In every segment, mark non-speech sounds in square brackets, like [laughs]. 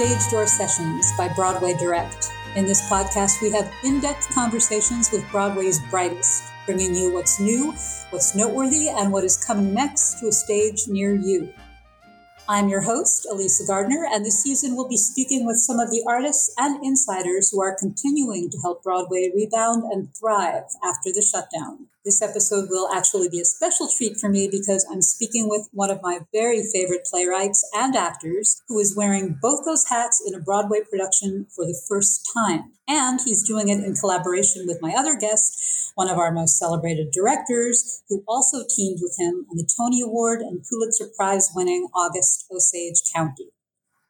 Stage Door Sessions by Broadway Direct. In this podcast, we have in depth conversations with Broadway's brightest, bringing you what's new, what's noteworthy, and what is coming next to a stage near you. I'm your host, Elysa Gardner, and this season we'll be speaking with some of the artists and insiders who are continuing to help Broadway rebound and thrive after the shutdown. This episode will actually be a special treat for me because I'm speaking with one of my very favorite playwrights and actors who is wearing both those hats in a Broadway production for the first time. And he's doing it in collaboration with my other guest, one of our most celebrated directors, who also teamed with him on the Tony Award and Pulitzer Prize winning August Osage County.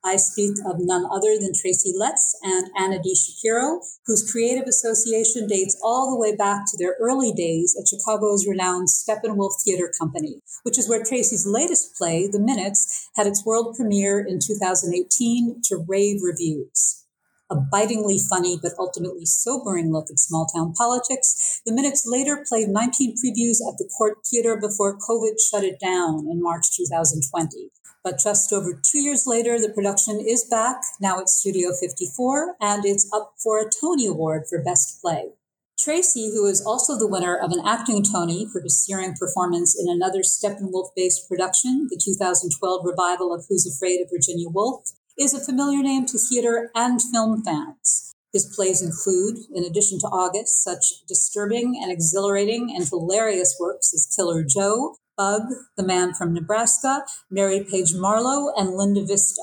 I speak of none other than Tracy Letts and Anna D. Shapiro, whose creative association dates all the way back to their early days at Chicago's renowned Steppenwolf Theater Company, which is where Tracy's latest play, The Minutes, had its world premiere in 2018 to rave reviews. A bitingly funny but ultimately sobering look at small town politics, The Minutes later played 19 previews at the Cort Theater before COVID shut it down in March 2020. But just over two years later, the production is back, now at Studio 54, and it's up for a Tony Award for Best Play. Tracy, who is also the winner of an acting Tony for his searing performance in another Steppenwolf based production, the 2012 revival of Who's Afraid of Virginia Woolf, is a familiar name to theater and film fans. His plays include, in addition to August, such disturbing and exhilarating and hilarious works as Killer Joe, Bug, The Man from Nebraska, Mary Page Marlowe, and Linda Vista.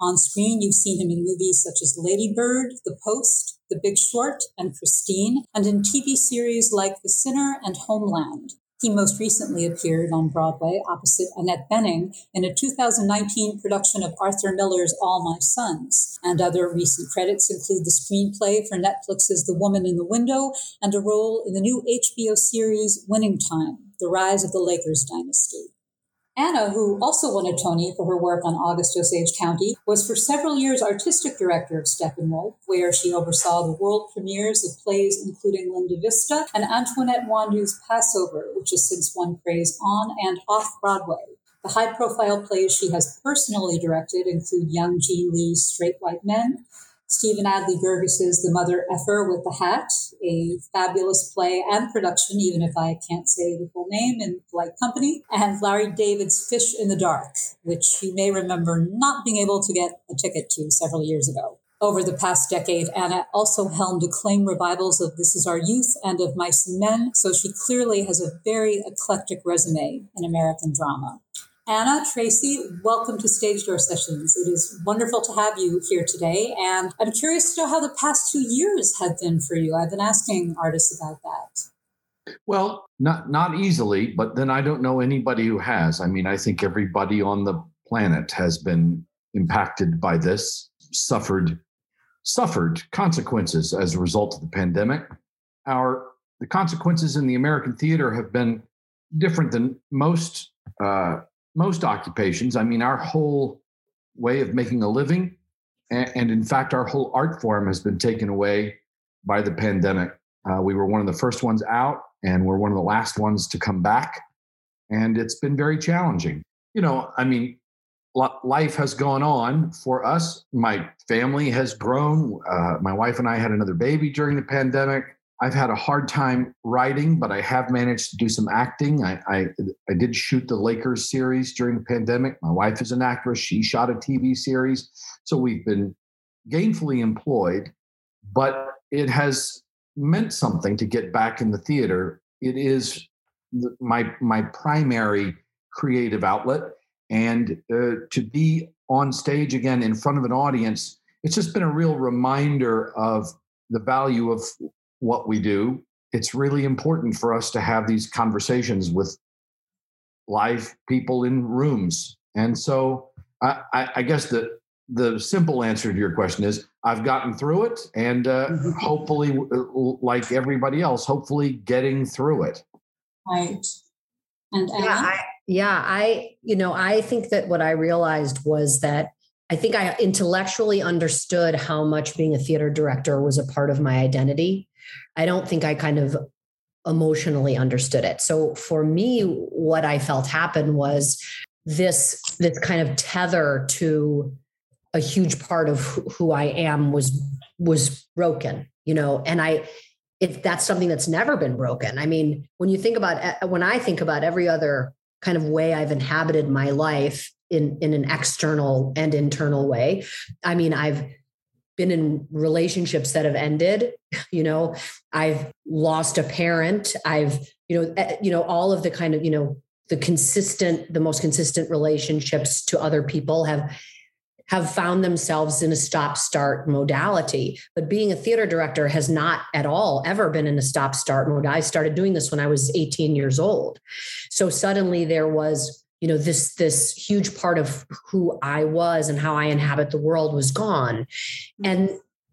On screen, you've seen him in movies such as Lady Bird, The Post, The Big Short, and Christine, and in TV series like The Sinner and Homeland. He most recently appeared on Broadway opposite Annette Bening in a 2019 production of Arthur Miller's All My Sons. And other recent credits include the screenplay for Netflix's The Woman in the Window and a role in the new HBO series Winning Time. The Rise of the Lakers Dynasty. Anna, who also won a Tony for her work on August Osage County, was for several years artistic director of Steppenwolf, where she oversaw the world premieres of plays including Linda Vista and Antoinette Nwandu's Passover, which has since won praise on and off Broadway. The high profile plays she has personally directed include Young Jean Lee's Straight White Men, Stephen Adly Guirgis' The Mother Effer with the Hat, a fabulous play and production, even if I can't say the full name in polite company, and Larry David's Fish in the Dark, which you may remember not being able to get a ticket to several years ago. Over the past decade, Anna also helmed acclaimed revivals of This Is Our Youth and of Mice and Men, so she clearly has a very eclectic resume in American drama. Anna, Tracy, welcome to Stage Door Sessions. It is wonderful to have you here today. And I'm curious to know how the past two years have been for you. I've been asking artists about that. Well, not not easily, but then I don't know anybody who has. I mean, I think everybody on the planet has been impacted by this, suffered suffered consequences as a result of the pandemic. Our the consequences in the American theater have been different than most uh, most occupations. I mean, our whole way of making a living, and, and in fact, our whole art form has been taken away by the pandemic. Uh, we were one of the first ones out, and we're one of the last ones to come back. And it's been very challenging. You know, I mean, life has gone on for us. My family has grown. Uh, my wife and I had another baby during the pandemic. I've had a hard time writing, but I have managed to do some acting. I, I, I did shoot the Lakers series during the pandemic. My wife is an actress; she shot a TV series, so we've been gainfully employed. But it has meant something to get back in the theater. It is my my primary creative outlet, and uh, to be on stage again in front of an audience, it's just been a real reminder of the value of what we do, it's really important for us to have these conversations with live people in rooms. And so I, I, I guess the the simple answer to your question is I've gotten through it, and uh, mm-hmm. hopefully, like everybody else, hopefully getting through it. Right. And Anna? yeah, I, yeah, I you know I think that what I realized was that I think I intellectually understood how much being a theater director was a part of my identity. I don't think I kind of emotionally understood it. So for me, what I felt happen was this this kind of tether to a huge part of who I am was was broken, you know, and I if that's something that's never been broken. I mean, when you think about eh, when I think about every other kind of way I've inhabited my life in in an external and internal way, I mean, I've been in relationships that have ended, you know, I've lost a parent, I've you know, eh, you know all of the kind of, you know, the consistent the most consistent relationships to other people have have found themselves in a stop start modality. But being a theater director has not at all ever been in a stop start mode. I started doing this when I was 18 years old. So suddenly there was you know this this huge part of who i was and how i inhabit the world was gone and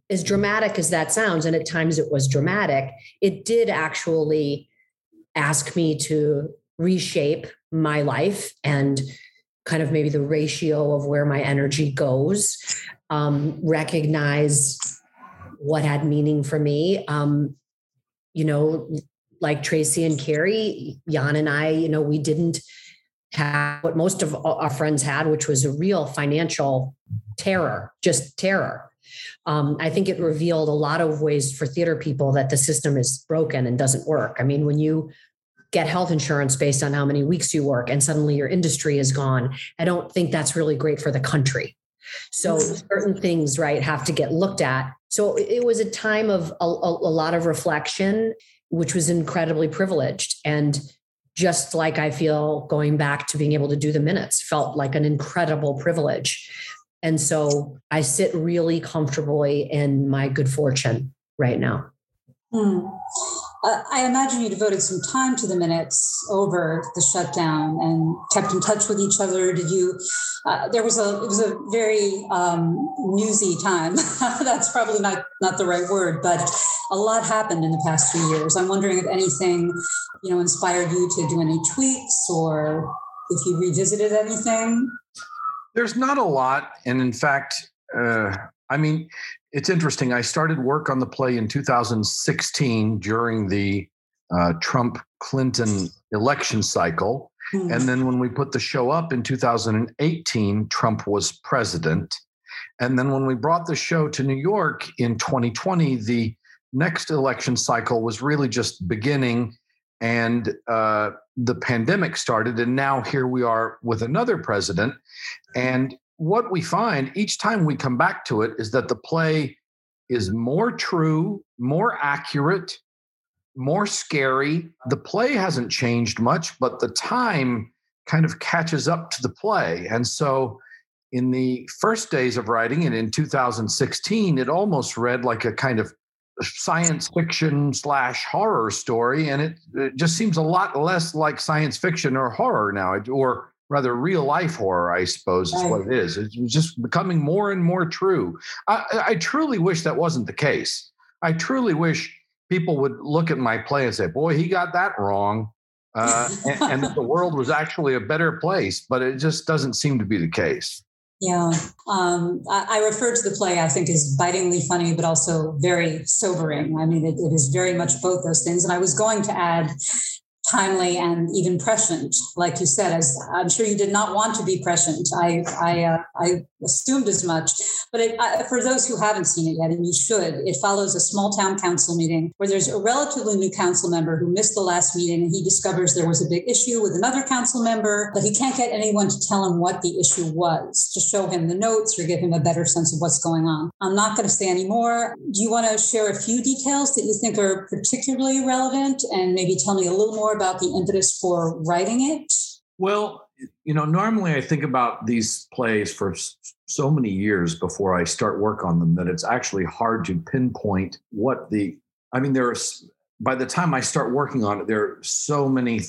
as dramatic as that sounds and at times it was dramatic it did actually ask me to reshape my life and kind of maybe the ratio of where my energy goes, um, recognize what had meaning for me. Um, you know, like Tracy and Carrie, Ian and I, you know, we didn't have what most of our friends had, which was a real financial terror, just terror. Um, I think it revealed a lot of ways for theater people that the system is broken and doesn't work. I mean, when you get health insurance based on how many weeks you work and suddenly your industry is gone i don't think that's really great for the country so certain things right have to get looked at so it was a time of a, a, a lot of reflection which was incredibly privileged and just like i feel going back to being able to do the minutes felt like an incredible privilege and so i sit really comfortably in my good fortune right now hmm. Uh, I imagine you devoted some time to the minutes over the shutdown and kept in touch with each other. Did you? Uh, there was a it was a very um, newsy time. [laughs] That's probably not not the right word, but a lot happened in the past few years. I'm wondering if anything, you know, inspired you to do any tweaks or if you revisited anything. There's not a lot, and in fact, uh, I mean, it's interesting. I started work on the play in 2016 during the uh, Trump Clinton election cycle. Mm. And then when we put the show up in 2018, Trump was president. And then when we brought the show to New York in 2020, the next election cycle was really just beginning and uh, the pandemic started. And now here we are with another president. And what we find each time we come back to it is that the play is more true, more accurate, more scary. The play hasn't changed much, but the time kind of catches up to the play. And so in the first days of writing and in 2016, it almost read like a kind of science fiction slash horror story. And it, it just seems a lot less like science fiction or horror now, or rather real life horror, I suppose, is what it is. It's just becoming more and more true. I, I truly wish that wasn't the case. I truly wish people would look at my play and say, boy, he got that wrong. Uh, and, and the world was actually a better place, but it just doesn't seem to be the case. Yeah. Um, I, I, refer to the play, I think, as bitingly funny, but also very sobering. I mean, it, it is very much both those things. And I was going to add timely and even prescient, like you said. As I'm sure you did not want to be prescient. I I, uh, I assumed as much. But it, uh, for those who haven't seen it yet, and you should, it follows a small town council meeting where there's a relatively new council member who missed the last meeting, and he discovers there was a big issue with another council member, but he can't get anyone to tell him what the issue was, to show him the notes or give him a better sense of what's going on. I'm not going to say any more. Do you want to share a few details that you think are particularly relevant, and maybe tell me a little more about the impetus for writing it? Well, you know, normally I think about these plays for so many years before I start work on them that it's actually hard to pinpoint what the, I mean, there's, by the time I start working on it, there are so many,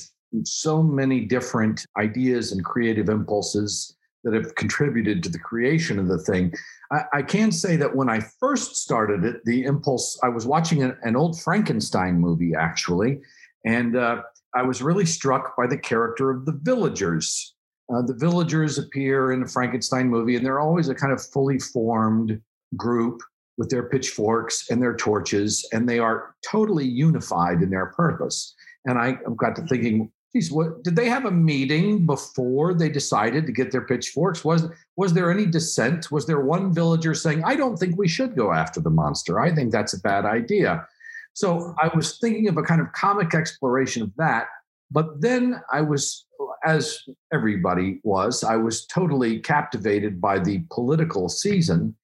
so many different ideas and creative impulses that have contributed to the creation of the thing. I, I can say that when I first started it, the impulse, I was watching an, an old Frankenstein movie actually, and uh, I was really struck by the character of the villagers. Uh, the villagers appear in the Frankenstein movie, and they're always a kind of fully formed group with their pitchforks and their torches, and they are totally unified in their purpose. And I got to thinking, geez, what did they have a meeting before they decided to get their pitchforks? Was was there any dissent? Was there one villager saying, I don't think we should go after the monster? I think that's a bad idea. So I was thinking of a kind of comic exploration of that. But then I was, as everybody was, I was totally captivated by the political season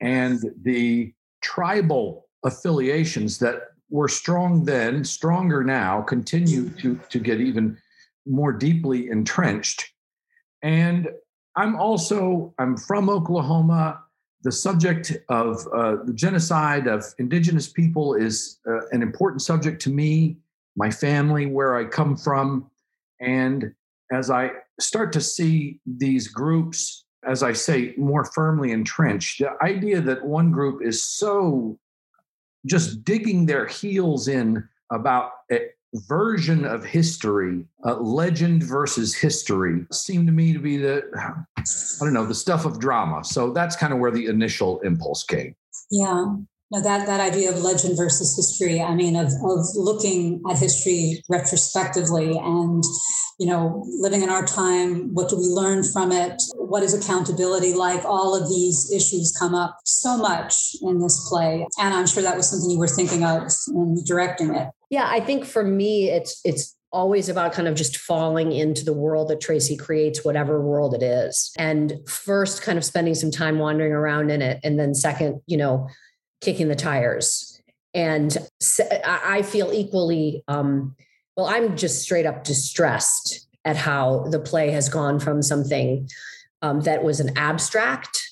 and the tribal affiliations that were strong then, stronger now, continue to, to get even more deeply entrenched. And I'm also, I'm from Oklahoma. The subject of uh, the genocide of indigenous people is uh, an important subject to me, my family, where I come from. And as I start to see these groups, as I say, more firmly entrenched, the idea that one group is so just digging their heels in about a version of history, uh, legend versus history, seemed to me to be the, I don't know, the stuff of drama. So that's kind of where the initial impulse came. Yeah. No, that, that idea of legend versus history, I mean, of, of looking at history retrospectively and, you know, living in our time, what do we learn from it? What is accountability like? All of these issues come up so much in this play. And I'm sure that was something you were thinking of in directing it. Yeah, I think for me, it's, it's, always about kind of just falling into the world that Tracy creates, whatever world it is. And first, kind of spending some time wandering around in it. And then, second, you know, kicking the tires. And I feel equally, um, well, I'm just straight up distressed at how the play has gone from something um, that was an abstract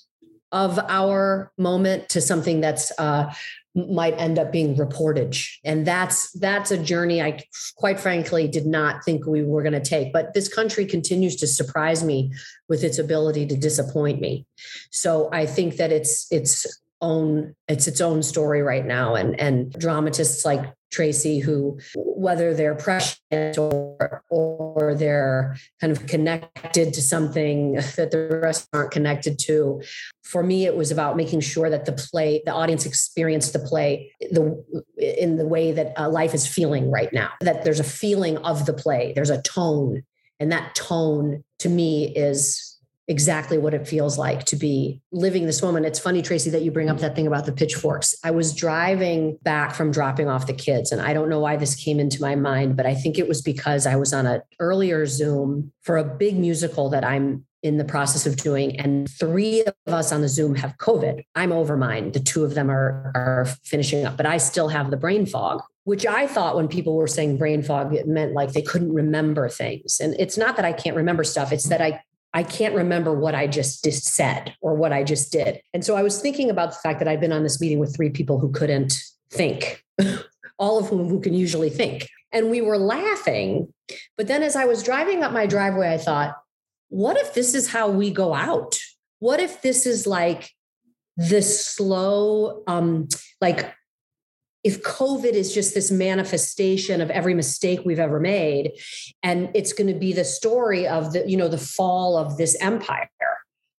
of our moment to something that's uh, might end up being reportage. And that's that's a journey i quite frankly did not think we were going to take. But this country continues to surprise me with its ability to disappoint me. So i think that it's it's own it's its own story right now. And and dramatists like Tracy who whether they're prescient or or they're kind of connected to something that the rest aren't connected to for me it was about making sure that the play the audience experienced the play the in the way that uh, life is feeling right now that there's a feeling of the play there's a tone. And that tone to me is exactly what it feels like to be living this moment. It's funny, Tracy, that you bring up that thing about the pitchforks. I was driving back from dropping off the kids, and I don't know why this came into my mind, but I think it was because I was on an earlier Zoom for a big musical that I'm in the process of doing and three of us on the zoom have covid i'm over mine the two of them are are finishing up but i still have the brain fog which i thought when people were saying brain fog it meant like they couldn't remember things and it's not that i can't remember stuff it's that i I can't remember what I just, said or what I just did. And so I was thinking about the fact that I'd been on this meeting with three people who couldn't think, [laughs] all of whom who can usually think. And we were laughing. But then as I was driving up my driveway, I thought, what if this is how we go out? What if this is like the slow, um, like if COVID is just this manifestation of every mistake we've ever made, and it's going to be the story of the, you know, the fall of this empire,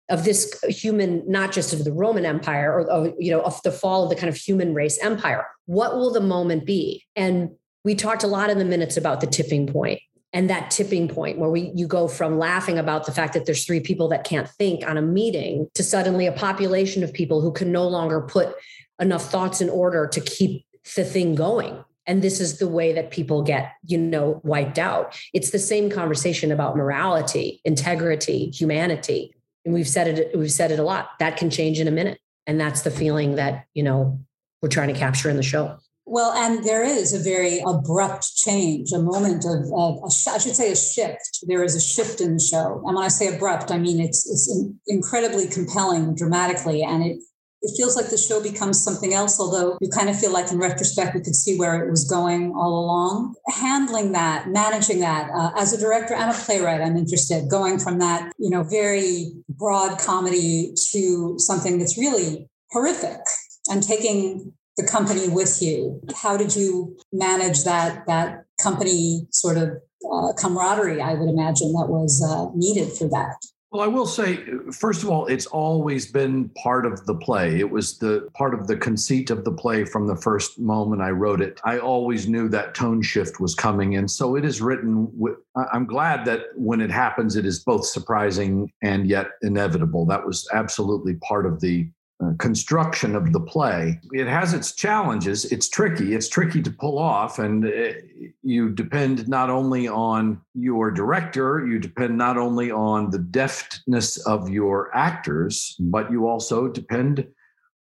of this human, not just of the Roman Empire or, or you know, of the fall of the kind of human race empire. What will the moment be? And we talked a lot in the minutes about the tipping point and that tipping point where we you go from laughing about the fact that there's three people that can't think on a meeting to suddenly a population of people who can no longer put enough thoughts in order to keep the thing going. And this is the way that people get you know wiped out. It's the same conversation about morality integrity humanity. And we've said it we've said it a lot. That can change in a minute. And that's the feeling that you know we're trying to capture in the show. Well and there is a very abrupt change a moment of, of a sh- I should say a shift. There is a shift in the show. And when i say abrupt i mean it's it's incredibly compelling dramatically. And it it feels like the show becomes something else, although you kind of feel like in retrospect, we could see where it was going all along. Handling that, managing that, uh, as a director and a playwright, I'm interested going from that, you know, very broad comedy to something that's really horrific and taking the company with you. How did you manage that, that company sort of uh, camaraderie, I would imagine, that was uh, needed for that? Well, I will say, first of all, it's always been part of the play. It was the part of the conceit of the play from the first moment I wrote it. I always knew that tone shift was coming. And so it is written. With, I'm glad that when it happens, it is both surprising and yet inevitable. That was absolutely part of the uh, construction of the play. It has its challenges. It's tricky. It's tricky to pull off. And uh, you depend not only on your director, you depend not only on the deftness of your actors, but you also depend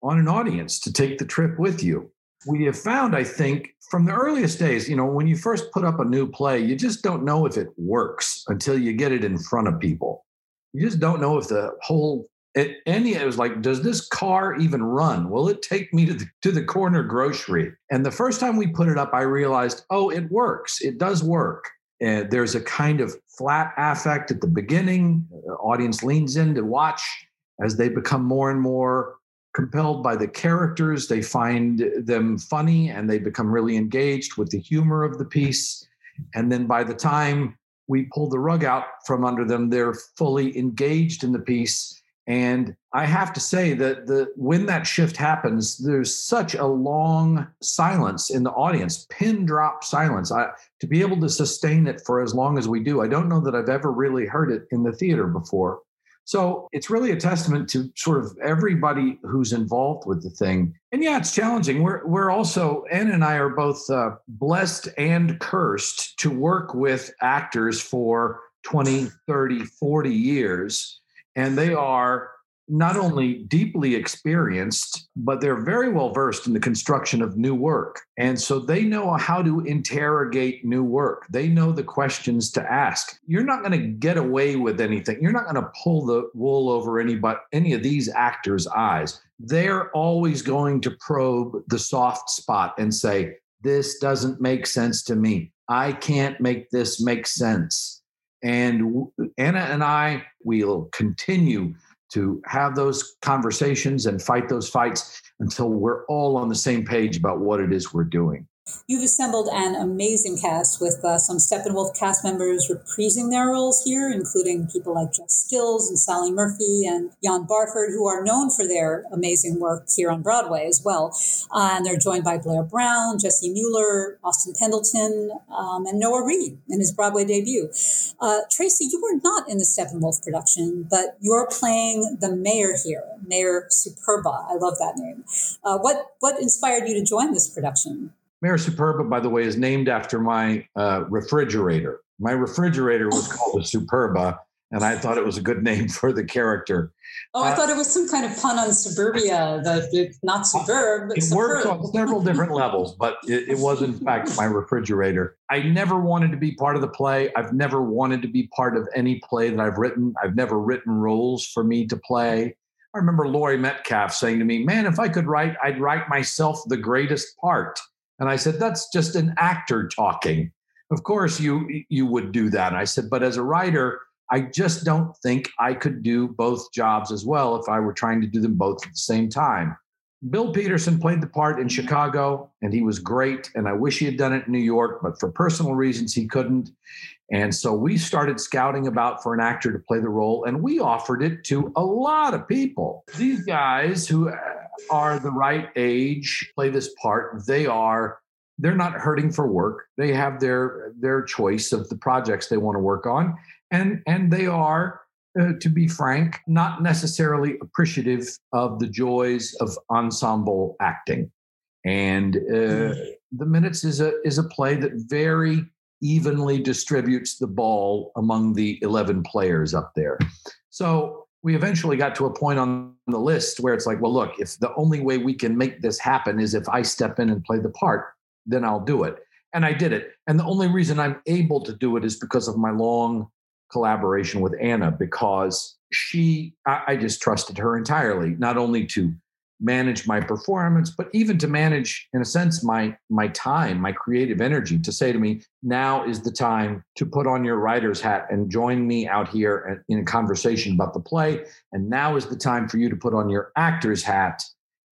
on an audience to take the trip with you. We have found, I think, from the earliest days, you know, when you first put up a new play, you just don't know if it works until you get it in front of people. You just don't know if the whole it, any it was like does this car even run? Will it take me to the, to the corner grocery? And the first time we put it up i realized oh it works. It does work. There's a kind of flat affect at the beginning. The audience leans in to watch. As they become more and more compelled by the characters they find them funny and they become really engaged with the humor of the piece. And then by the time we pull the rug out from under them they're fully engaged in the piece and I have to say that the when that shift happens, there's such a long silence in the audience, pin drop silence. I, to be able to sustain it for as long as we do, I don't know that I've ever really heard it in the theater before. So it's really a testament to sort of everybody who's involved with the thing. And yeah, it's challenging. We're we're also Ann and I are both uh, blessed and cursed to work with actors for 20, 30, 40 years and they are not only deeply experienced, but they're very well versed in the construction of new work. And so they know how to interrogate new work. They know the questions to ask. You're not going to get away with anything. You're not going to pull the wool over any but any of these actors' eyes. They're always going to probe the soft spot and say, this doesn't make sense to me. I can't make this make sense. And Anna and I will continue to have those conversations and fight those fights until we're all on the same page about what it is we're doing. You've assembled an amazing cast with uh, some Steppenwolf cast members reprising their roles here, including people like Jeff Stills and Sally Murphy and Ian Barford, who are known for their amazing work here on Broadway as well. Uh, and they're joined by Blair Brown, Jessie Mueller, Austin Pendleton, um, and Noah Reid in his Broadway debut. Uh, Tracy, you were not in the Steppenwolf production, but you're playing the mayor here, Mayor Superba. I love that name. Uh, what what inspired you to join this production? Mayor Superba, by the way, is named after my uh, refrigerator. My refrigerator was called a Superba, and I thought it was a good name for the character. Oh, I uh, thought it was some kind of pun on suburbia, that it's not suburb. It superb. worked on several different levels, but it, it was in fact my refrigerator. I never wanted to be part of the play. I've never wanted to be part of any play that I've written. I've never written roles for me to play. I remember Laurie Metcalf saying to me, "Man, if I could write, I'd write myself the greatest part." And I said, that's just an actor talking. Of course, you you would do that. And I said, but as a writer, I just don't think I could do both jobs as well if I were trying to do them both at the same time. Bill Petersen played the part in Chicago, and he was great. And I wish he had done it in New York, but for personal reasons, he couldn't. And so we started scouting about for an actor to play the role, and we offered it to a lot of people. These guys who uh, are the right age, play this part. They are they're not hurting for work. They have their their choice of the projects they want to work on, and and they are, uh, to be frank, not necessarily appreciative of the joys of ensemble acting. And uh, mm. the minutes is a is a play that very evenly distributes the ball among the eleven players up there. So we eventually got to a point on the list where it's like, well, look, if the only way we can make this happen is if I step in and play the part, then I'll do it. And I did it. And the only reason I'm able to do it is because of my long collaboration with Anna, because she, I, I just trusted her entirely, not only to manage my performance but even to manage in a sense my my time my creative energy to say to me now is the time to put on your writer's hat and join me out here in a conversation about the play. And now is the time for you to put on your actor's hat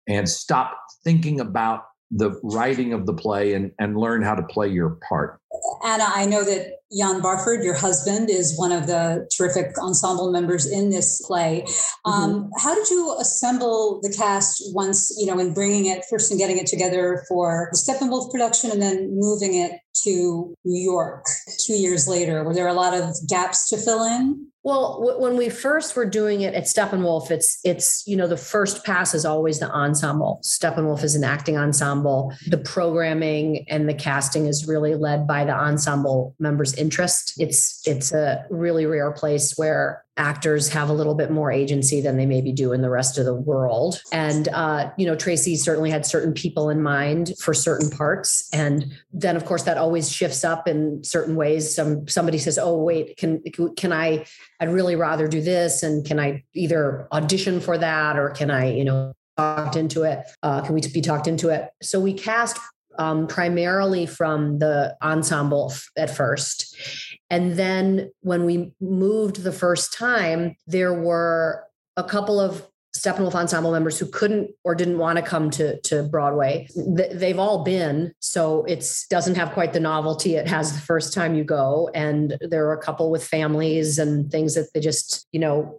and stop thinking about the writing of the play and, and learn how to play your part. Anna, I know that Ian Barford, your husband, is one of the terrific ensemble members in this play. Mm-hmm. Um, how did you assemble the cast once, you know, in bringing it first and getting it together for the Steppenwolf production and then moving it to New York two years later? Were there a lot of gaps to fill in? Well, w- when we first were doing it at Steppenwolf, it's it's you know the first pass is always the ensemble. Steppenwolf is an acting ensemble. The programming and the casting is really led by the ensemble members' interest. It's it's a really rare place where actors have a little bit more agency than they maybe do in the rest of the world. And uh, you know, Tracy certainly had certain people in mind for certain parts, and then of course that always shifts up in certain ways. Some somebody says, "Oh, wait, can can I?" I'd really rather do this. And can I either audition for that or can I, you know, talked into it? Uh, can we be talked into it? So we cast um, primarily from the ensemble at first. And then when we moved the first time, there were a couple of Steppenwolf ensemble members who couldn't or didn't want to come to, to Broadway. They've all been, so it doesn't have quite the novelty it has the first time you go. And there are a couple with families and things that they just, you know,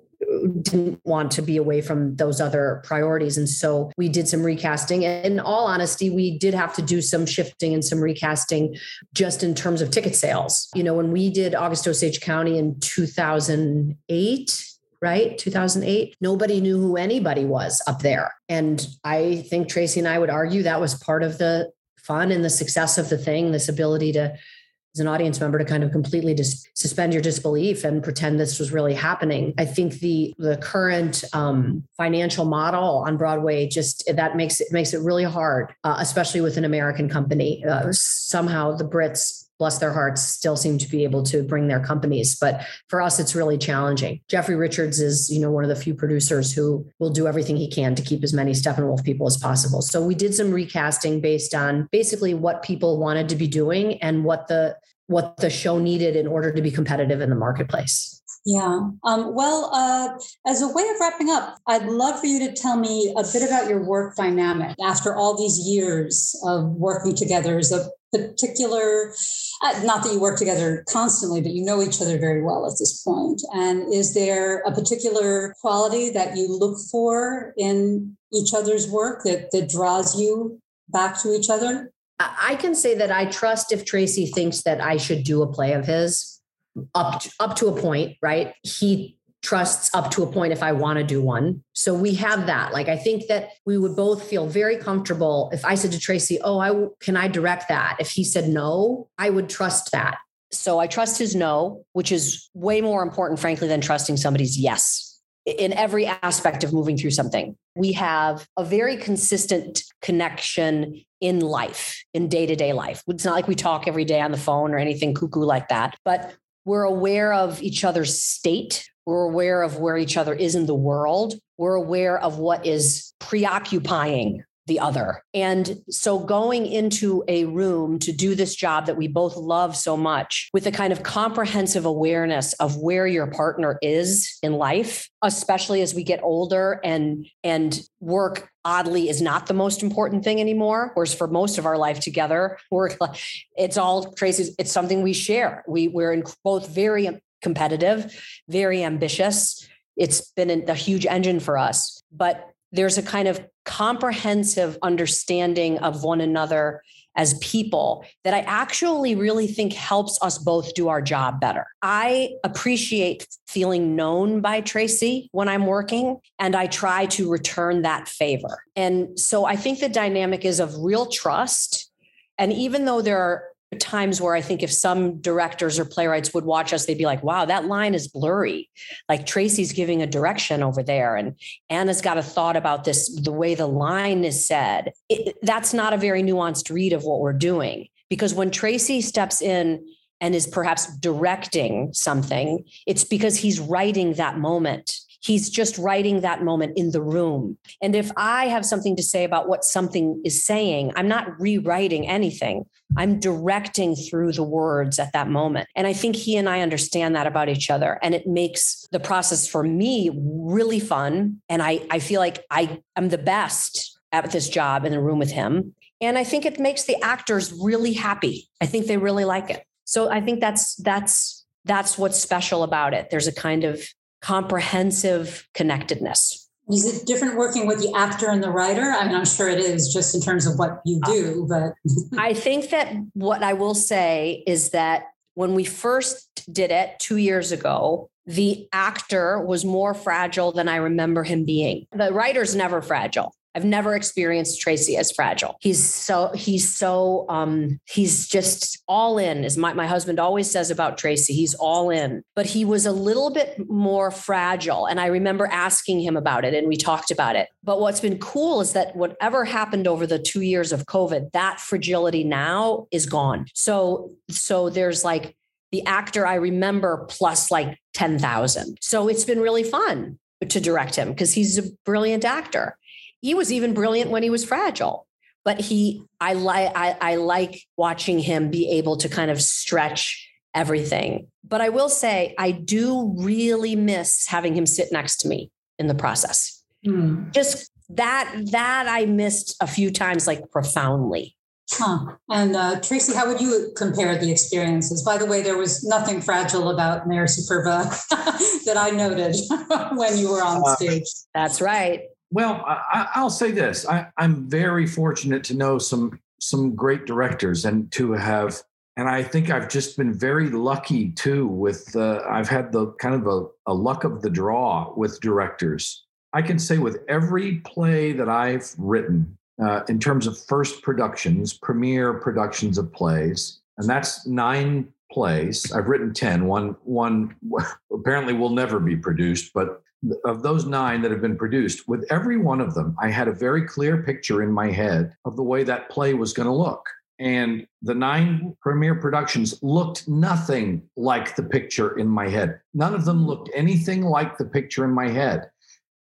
didn't want to be away from those other priorities. And so we did some recasting. In all honesty, we did have to do some shifting and some recasting just in terms of ticket sales. You know, when we did August Osage County in 2008, right? 2008. Nobody knew who anybody was up there. And I think Tracy and I would argue that was part of the fun and the success of the thing, this ability to, as an audience member, to kind of completely dis- suspend your disbelief and pretend this was really happening. I think the the current um, financial model on Broadway just that makes it makes it really hard, uh, especially with an American company. Uh, somehow the Brits bless their hearts, still seem to be able to bring their companies. But for us, it's really challenging. Jeffrey Richards is, you know, one of the few producers who will do everything he can to keep as many Steppenwolf people as possible. So we did some recasting based on basically what people wanted to be doing and what the what the show needed in order to be competitive in the marketplace. Yeah. Um, well, uh, as a way of wrapping up, I'd love for you to tell me a bit about your work dynamic after all these years of working together. Is a particular, uh, not that you work together constantly, but you know each other very well at this point. And is there a particular quality that you look for in each other's work that, that draws you back to each other? I can say that I trust if Tracy thinks that I should do a play of his up to, up to a point, right? He trusts up to a point if I want to do one. So we have that. Like I think that we would both feel very comfortable if I said to Tracy, "Oh, I can I direct that?" If he said no, I would trust that. So I trust his no, which is way more important frankly than trusting somebody's yes. In every aspect of moving through something, we have a very consistent connection in life, in day to day life. It's not like we talk every day on the phone or anything cuckoo like that, but we're aware of each other's state. We're aware of where each other is in the world. We're aware of what is preoccupying the other. And so going into a room to do this job that we both love so much with a kind of comprehensive awareness of where your partner is in life, especially as we get older and and work oddly is not the most important thing anymore. Whereas for most of our life together, [laughs] work it's all Tracy's, it's something we share. We we're in both very competitive, very ambitious. It's been a huge engine for us. But there's a kind of comprehensive understanding of one another as people that I actually really think helps us both do our job better. I appreciate feeling known by Tracy when I'm working, and I try to return that favor. And so I think the dynamic is of real trust. And even though there are times where I think if some directors or playwrights would watch us, they'd be like, wow, that line is blurry. Like Tracy's giving a direction over there, and Anna's got a thought about this, the way the line is said. It, that's not a very nuanced read of what we're doing. Because when Tracy steps in and is perhaps directing something, it's because he's writing that moment He's just writing that moment in the room. And if I have something to say about what something is saying, I'm not rewriting anything. I'm directing through the words at that moment. And I think he and I understand that about each other. And it makes the process for me really fun. And I, I feel like I am the best at this job in the room with him. And I think it makes the actors really happy. I think they really like it. So I think that's that's that's what's special about it. There's a kind of comprehensive connectedness. Is it different working with the actor and the writer? I mean, I'm sure it is just in terms of what you do, but [laughs] I think that what I will say is that when we first did it two years ago, the actor was more fragile than I remember him being. The writer's never fragile. I've never experienced Tracy as fragile. He's so he's so um he's just all in as my, my husband always says about Tracy, he's all in. But he was a little bit more fragile. And I remember asking him about it and we talked about it. But what's been cool is that whatever happened over the two years of COVID, that fragility now is gone. So so there's like the actor I remember plus like 10,000. So it's been really fun to direct him because he's a brilliant actor he was even brilliant when he was fragile but he i like I like watching him be able to kind of stretch everything but i will say i do really miss having him sit next to me in the process mm. just that that i missed a few times like profoundly Huh. And uh, Tracy, how would you compare the experiences? By the way, there was nothing fragile about Mayor Superba [laughs] that I noted [laughs] when you were on uh, stage. That's right. Well, I, will say this: I, I'm very fortunate to know some some great directors and to have, and I think I've just been very lucky too. With uh, I've had the kind of a, a luck of the draw with directors. I can say with every play that I've written, uh, in terms of first productions, premiere productions of plays, and that's nine plays. I've written 10. One, one [laughs] apparently will never be produced, but of those nine that have been produced, with every one of them, I had a very clear picture in my head of the way that play was going to look. And the nine premiere productions looked nothing like the picture in my head. None of them looked anything like the picture in my head.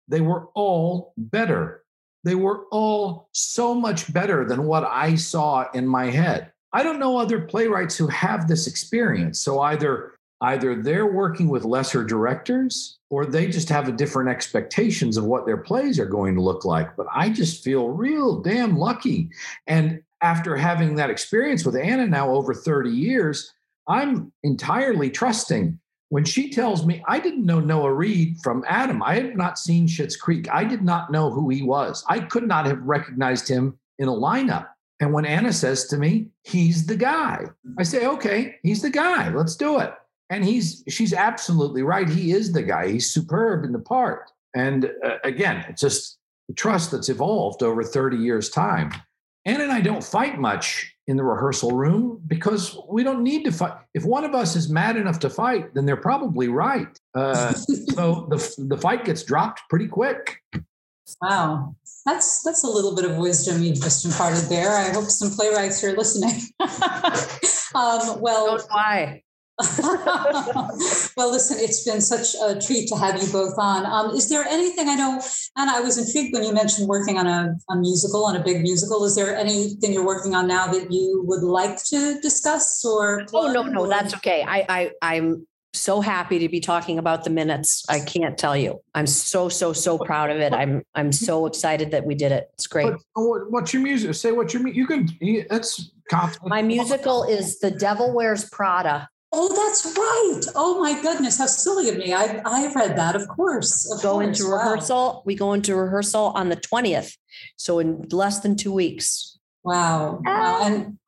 They were all better. They were all so much better than what I saw in my head. I don't know other playwrights who have this experience. So either either they're working with lesser directors or they just have a different expectations of what their plays are going to look like. But I just feel real damn lucky. And after having that experience with Anna now over 30 years, I'm entirely trusting. When she tells me, I didn't know Noah Reid from Adam. I had not seen Schitt's Creek. I did not know who he was. I could not have recognized him in a lineup. And when Anna says to me, he's the guy, I say, okay, he's the guy. Let's do it and he's she's absolutely right. He is the guy. He's superb in the part. And uh, again, it's just the trust that's evolved over 30 years' time. Ann and I don't fight much in the rehearsal room because we don't need to fight. If one of us is mad enough to fight, then they're probably right. Uh, [laughs] so the the fight gets dropped pretty quick. Wow, that's that's a little bit of wisdom you just imparted there. I hope some playwrights are listening. [laughs] um, well, why? [laughs] well, listen, it's been such a treat to have you both on. Um, is there anything I know, Anna? I was intrigued when you mentioned working on a, a, musical, on a big musical. Is there anything you're working on now that you would like to discuss or? Oh no, no, that's okay. I, I, I'm so happy to be talking about the minutes. I can't tell you. I'm so, so, so proud of it. I'm, I'm so excited that we did it. It's great. But what's your music? Say what you mean. you can. That's my musical is The Devil Wears Prada Oh, that's right. Oh my goodness, how silly of me. I I read that, of course. Of go course. into wow. rehearsal. We go into rehearsal on the 20th. So in less than two weeks. Wow. wow. Ah. And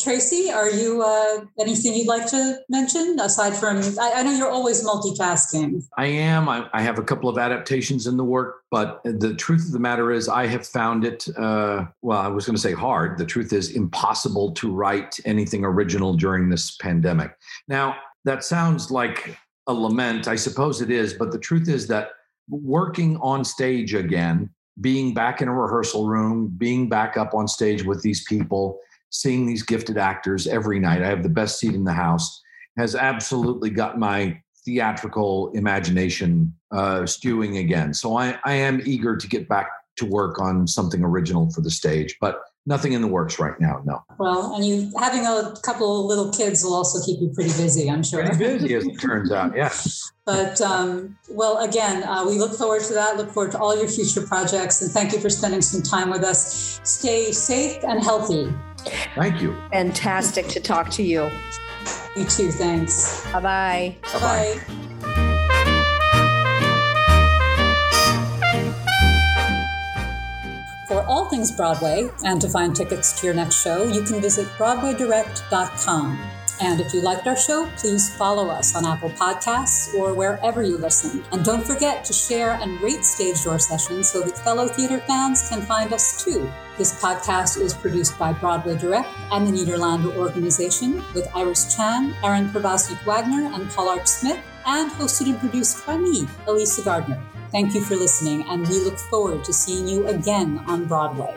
Tracy, are you uh, anything you'd like to mention aside from? I, I know you're always multitasking. I am. I, I, have a couple of adaptations in the work, but the truth of the matter is, I have found it. Uh, well, I was going to say hard. The truth is, impossible to write anything original during this pandemic. Now, that sounds like a lament. I suppose it is, but the truth is that working on stage again, being back in a rehearsal room, being back up on stage with these people seeing these gifted actors every night. I have the best seat in the house. Has absolutely got my theatrical imagination uh, stewing again. So I, I am eager to get back to work on something original for the stage, but nothing in the works right now. No. Well, and you having a couple of little kids will also keep you pretty busy, I'm sure. Pretty busy, as it turns out. Yeah. [laughs] But um, well, again, uh, we look forward to that. Look forward to all your future projects, and thank you for spending some time with us. Stay safe and healthy. Thank you. Fantastic to talk to you. You too. Thanks. Bye bye. Bye bye. For all things Broadway and to find tickets to your next show, you can visit BroadwayDirect.com. And if you liked our show, please follow us on Apple Podcasts or wherever you listen. And don't forget to share and rate Stage Door Sessions so that fellow theater fans can find us too. This podcast is produced by Broadway Direct and the Nederlander Organization with Iris Chan, Aaron Pravasnik Wagner, and Pollard Smith, and hosted and produced by me, Elysa Gardner. Thank you for listening, and we look forward to seeing you again on Broadway.